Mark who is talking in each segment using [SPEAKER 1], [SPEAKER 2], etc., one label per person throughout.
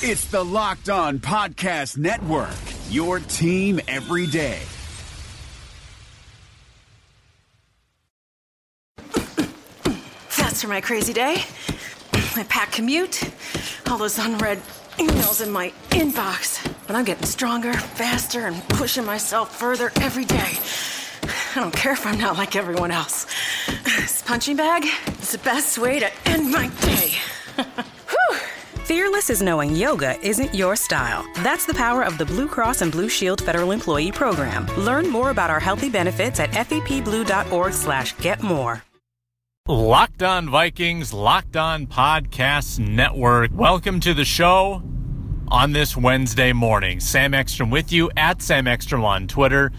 [SPEAKER 1] It's the Locked On Podcast Network, your team every day.
[SPEAKER 2] That's for my crazy day. My packed commute, all those unread emails in my inbox. But I'm getting stronger, faster, and pushing myself further every day. I don't care if I'm not like everyone else. This punching bag is the best way to end my day.
[SPEAKER 3] Fearless is knowing yoga isn't your style. That's the power of the Blue Cross and Blue Shield Federal Employee Program. Learn more about our healthy benefits at fepblue.org slash get more.
[SPEAKER 4] Locked on Vikings, Locked on Podcast Network. Welcome to the show on this Wednesday morning. Sam Ekstrom with you at Sam Ekstrom on Twitter.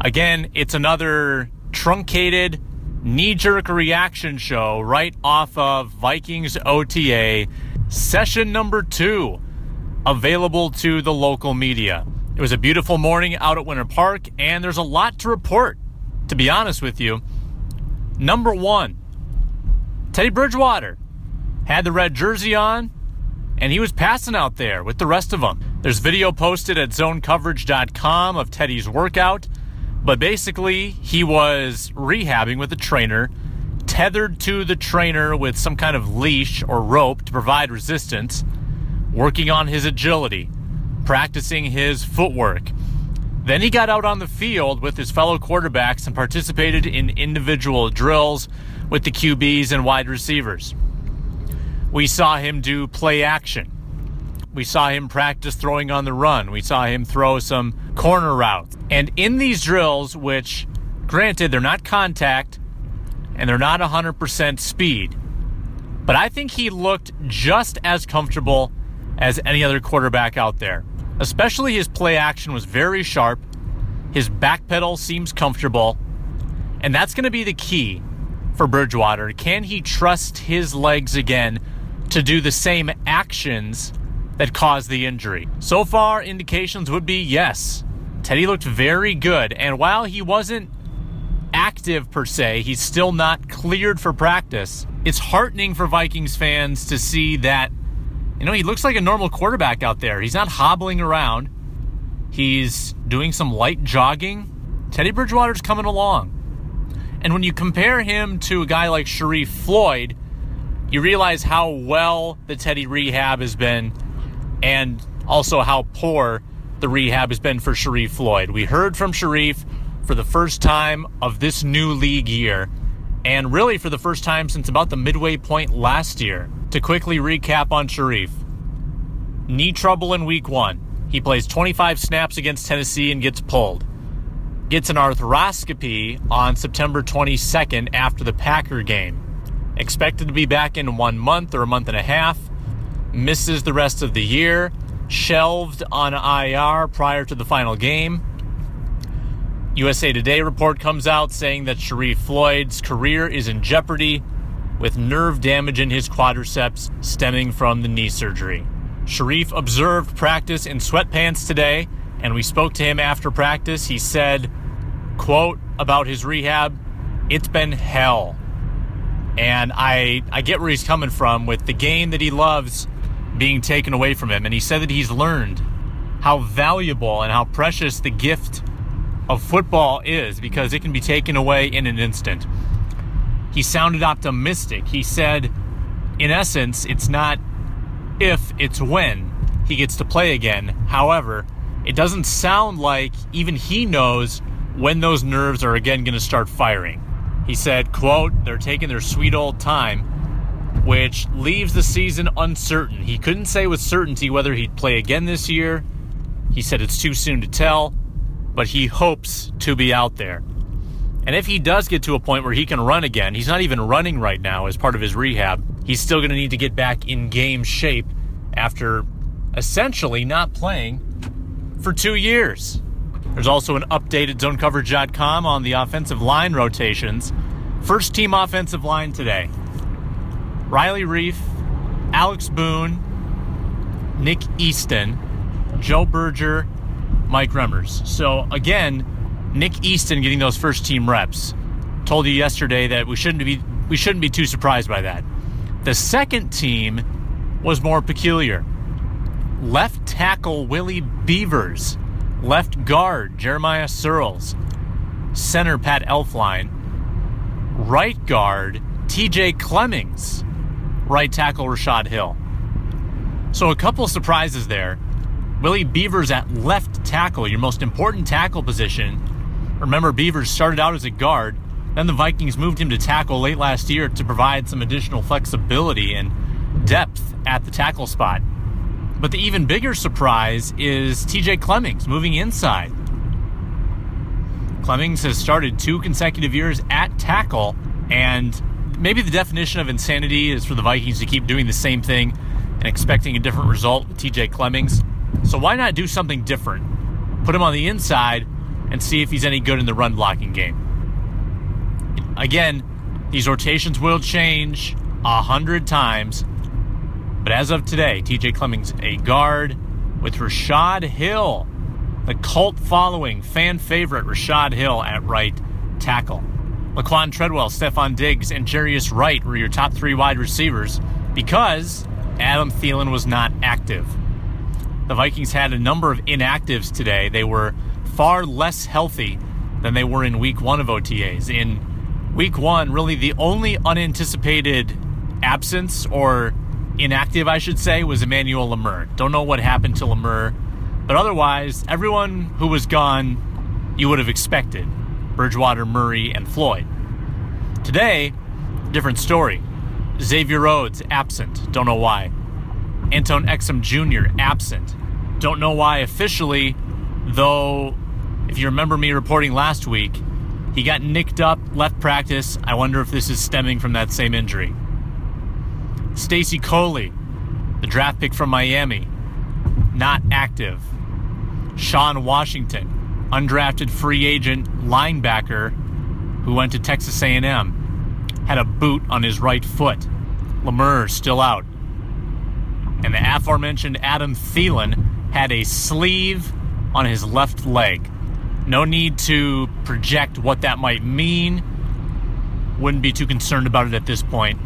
[SPEAKER 4] Again, it's another truncated knee jerk reaction show right off of Vikings OTA, session number two, available to the local media. It was a beautiful morning out at Winter Park, and there's a lot to report, to be honest with you. Number one, Teddy Bridgewater had the red jersey on, and he was passing out there with the rest of them. There's video posted at zonecoverage.com of Teddy's workout, but basically, he was rehabbing with a trainer, tethered to the trainer with some kind of leash or rope to provide resistance, working on his agility, practicing his footwork. Then he got out on the field with his fellow quarterbacks and participated in individual drills with the QBs and wide receivers. We saw him do play action. We saw him practice throwing on the run. We saw him throw some corner routes. And in these drills, which granted, they're not contact and they're not 100% speed, but I think he looked just as comfortable as any other quarterback out there. Especially his play action was very sharp. His back pedal seems comfortable. And that's going to be the key for Bridgewater. Can he trust his legs again to do the same actions that caused the injury? So far, indications would be yes. Teddy looked very good. And while he wasn't active per se, he's still not cleared for practice. It's heartening for Vikings fans to see that you know, he looks like a normal quarterback out there. He's not hobbling around. He's doing some light jogging. Teddy Bridgewater's coming along. And when you compare him to a guy like Sharrif Floyd, you realize how well the Teddy rehab has been and also how poor the rehab has been for Sharrif Floyd. We heard from Sharrif for the first time of this new league year, and really for the first time since about the midway point last year. To quickly recap on Sharrif knee trouble in week one. He plays 25 snaps against Tennessee and gets pulled. Gets an arthroscopy on September 22nd after the Packer game. Expected to be back in one month or a month and a half. Misses the rest of the year. Shelved on IR prior to the final game. USA Today report comes out saying that Sharrif Floyd's career is in jeopardy with nerve damage in his quadriceps stemming from the knee surgery. Sharrif observed practice in sweatpants today, and we spoke to him after practice. He said, quote, about his rehab, it's been hell. And I I get where he's coming from with the game that he loves being taken away from him. And he said that he's learned how valuable and how precious the gift of football is because it can be taken away in an instant. He sounded optimistic. He said, in essence, it's not if, it's when he gets to play again. However, it doesn't sound like even he knows when those nerves are again going to start firing. He said, quote, they're taking their sweet old time, which leaves the season uncertain. He couldn't say with certainty whether he'd play again this year. He said it's too soon to tell but he hopes to be out there. And if he does get to a point where he can run again, he's not even running right now as part of his rehab. He's still going to need to get back in game shape after essentially not playing for two years. There's also an update at zonecoverage.com on the offensive line rotations. First team offensive line today Riley Reiff, Alex Boone, Nick Easton, Joe Berger, Mike Remmers. So again, Nick Easton getting those first team reps. Told you yesterday that we shouldn't be we shouldn't be too surprised by that. The second team was more peculiar. left tackle Willie Beavers, left guard Jeremiah Sirles, center Pat Elflein, right guard TJ Clemmings, right tackle Rashad Hill. So a couple surprises there. Willie Beavers at left tackle, your most important tackle position. Remember, Beavers started out as a guard. Then the Vikings moved him to tackle late last year to provide some additional flexibility and depth at the tackle spot. But the even bigger surprise is TJ Clemmings moving inside. Clemmings has started two consecutive years at tackle, and maybe the definition of insanity is for the Vikings to keep doing the same thing and expecting a different result with TJ Clemmings. So why not do something different? Put him on the inside and see if he's any good in the run blocking game. Again, these rotations will change a hundred times, but as of today, TJ Clemmings a guard with Rashad Hill, the cult following fan favorite Rashad Hill at right tackle. Laquan Treadwell, Stefon Diggs, and Jarius Wright were your top three wide receivers because Adam Thielen was not active. The Vikings had a number of inactives today. They were far less healthy than they were in week one of OTAs. In week one, really the only unanticipated absence or inactive, I should say, was Emmanuel Lamur. Don't know what happened to Lamur, but otherwise, everyone who was gone, you would have expected Bridgewater, Murray, and Floyd. Today, different story. Xavier Rhodes, absent. Don't know why. Antone Exum Jr., absent. Don't know why officially, though, if you remember me reporting last week, he got nicked up, left practice. I wonder if this is stemming from that same injury. Stacy Coley, the draft pick from Miami, not active. Shaan Washington, undrafted free agent linebacker who went to Texas A&M, had a boot on his right foot. Lamur still out. And the aforementioned Adam Thielen had a sleeve on his left leg. No need to project what that might mean. Wouldn't be too concerned about it at this point.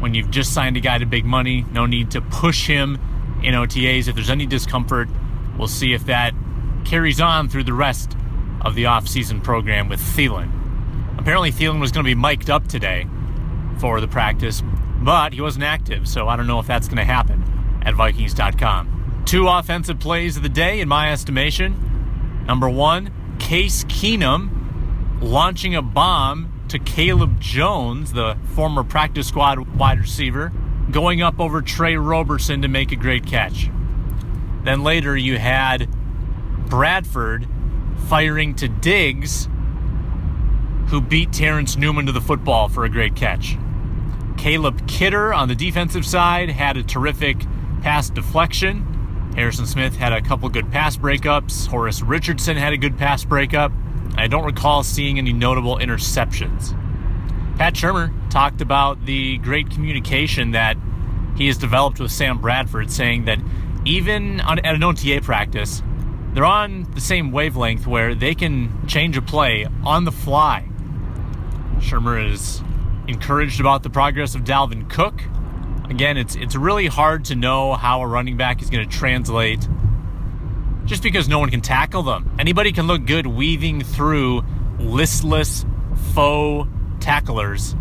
[SPEAKER 4] When you've just signed a guy to big money, no need to push him in OTAs. If there's any discomfort, we'll see if that carries on through the rest of the offseason program with Thielen. Apparently, Thielen was going to be mic'd up today for the practice, but he wasn't active, so I don't know if that's going to happen at Vikings.com. Two offensive plays of the day, in my estimation. Number one, Case Keenum launching a bomb to Cayleb Jones, the former practice squad wide receiver, going up over Tre Roberson to make a great catch. Then later you had Bradford firing to Diggs, who beat Terrence Newman to the football for a great catch. Caleb Kidder on the defensive side had a terrific pass deflection. Harrison Smith had a couple good pass breakups. Horace Richardson had a good pass breakup. I don't recall seeing any notable interceptions. Pat Shurmur talked about the great communication that he has developed with Sam Bradford, saying that even on, at an OTA practice, they're on the same wavelength where they can change a play on the fly. Shurmur is encouraged about the progress of Dalvin Cook. Again, it's it's really hard to know how a running back is going to translate just because no one can tackle them. Anybody can look good weaving through listless faux tacklers.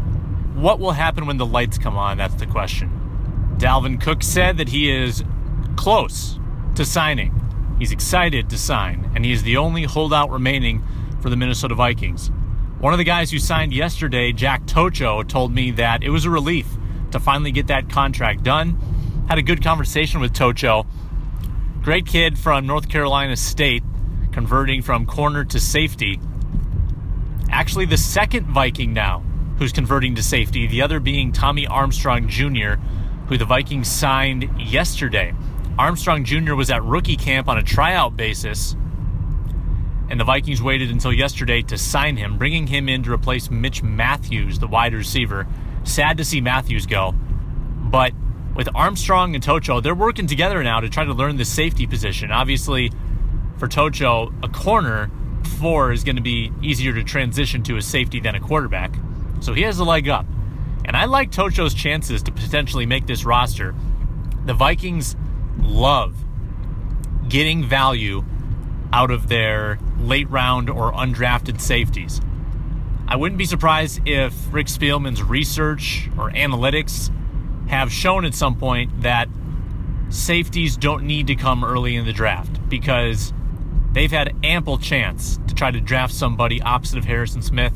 [SPEAKER 4] What will happen when the lights come on? That's the question. Dalvin Cook said that he is close to signing. He's excited to sign, and he is the only holdout remaining for the Minnesota Vikings. One of the guys who signed yesterday, Jack Tocho, told me that it was a relief to finally get that contract done. Had a good conversation with Tocho. Great kid from North Carolina State, converting from corner to safety. Actually, the second Viking now who's converting to safety, the other being Tommy Armstrong Jr., who the Vikings signed yesterday. Armstrong Jr. was at rookie camp on a tryout basis and the Vikings waited until yesterday to sign him, bringing him in to replace Mitch Matthews, the wide receiver. Sad to see Matthews go, but with Armstrong and Tocho, they're working together now to try to learn the safety position. Obviously, for Tocho, a corner four is going to be easier to transition to a safety than a quarterback, so he has a leg up. And I like Tocho's chances to potentially make this roster. The Vikings love getting value out of their late round or undrafted safeties. I wouldn't be surprised if Rick Spielman's research or analytics have shown at some point that safeties don't need to come early in the draft because they've had ample chance to try to draft somebody opposite of Harrison Smith.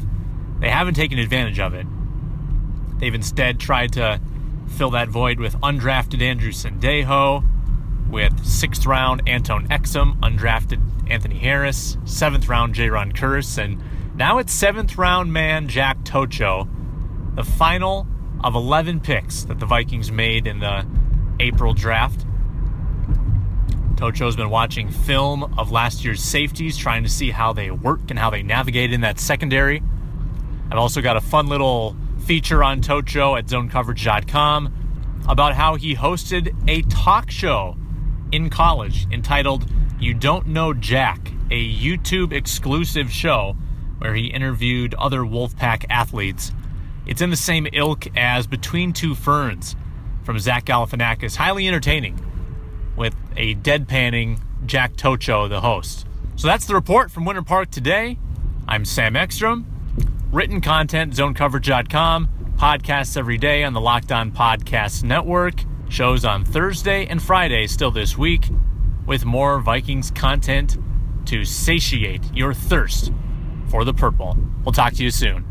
[SPEAKER 4] They haven't taken advantage of it. They've instead tried to fill that void with undrafted Andrew Sendejo, with sixth round Antone Exum, undrafted Anthony Harris, seventh round Jayron Kearse, and now it's seventh round man Jack Tocho, the final of 11 picks that the Vikings made in the April draft. Tocho's been watching film of last year's safeties, trying to see how they work and how they navigate in that secondary. I've also got a fun little feature on Tocho at zonecoverage.com about how he hosted a talk show in college entitled You Don't Know Jack, a YouTube exclusive show where he interviewed other Wolfpack athletes. It's in the same ilk as Between Two Ferns from Zach Galifianakis. Highly entertaining with a deadpanning Jack Tocho, the host. So that's the report from Winter Park today. I'm Sam Ekstrom. Written content, zonecoverage.com. Podcasts every day on the Locked On Podcast Network. Shows on Thursday and Friday still this week with more Vikings content to satiate your thirst for the purple. We'll talk to you soon.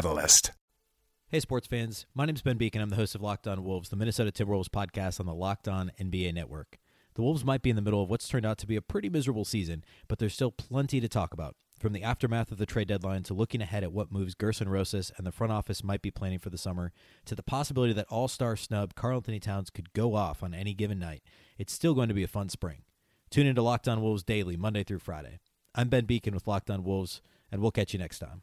[SPEAKER 5] Catalyst.
[SPEAKER 6] Hey, sports fans. My name is Ben Beecken. I'm the host of Locked On Wolves, the Minnesota Timberwolves podcast on the Locked On NBA network. The Wolves might be in the middle of what's turned out to be a pretty miserable season, but there's still plenty to talk about. From the aftermath of the trade deadline to looking ahead at what moves Gersson Rosas and the front office might be planning for the summer, to the possibility that all star snub Karl-Anthony Towns could go off on any given night, it's still going to be a fun spring. Tune into Locked On Wolves daily, Monday through Friday. I'm Ben Beecken with Locked On Wolves, and we'll catch you next time.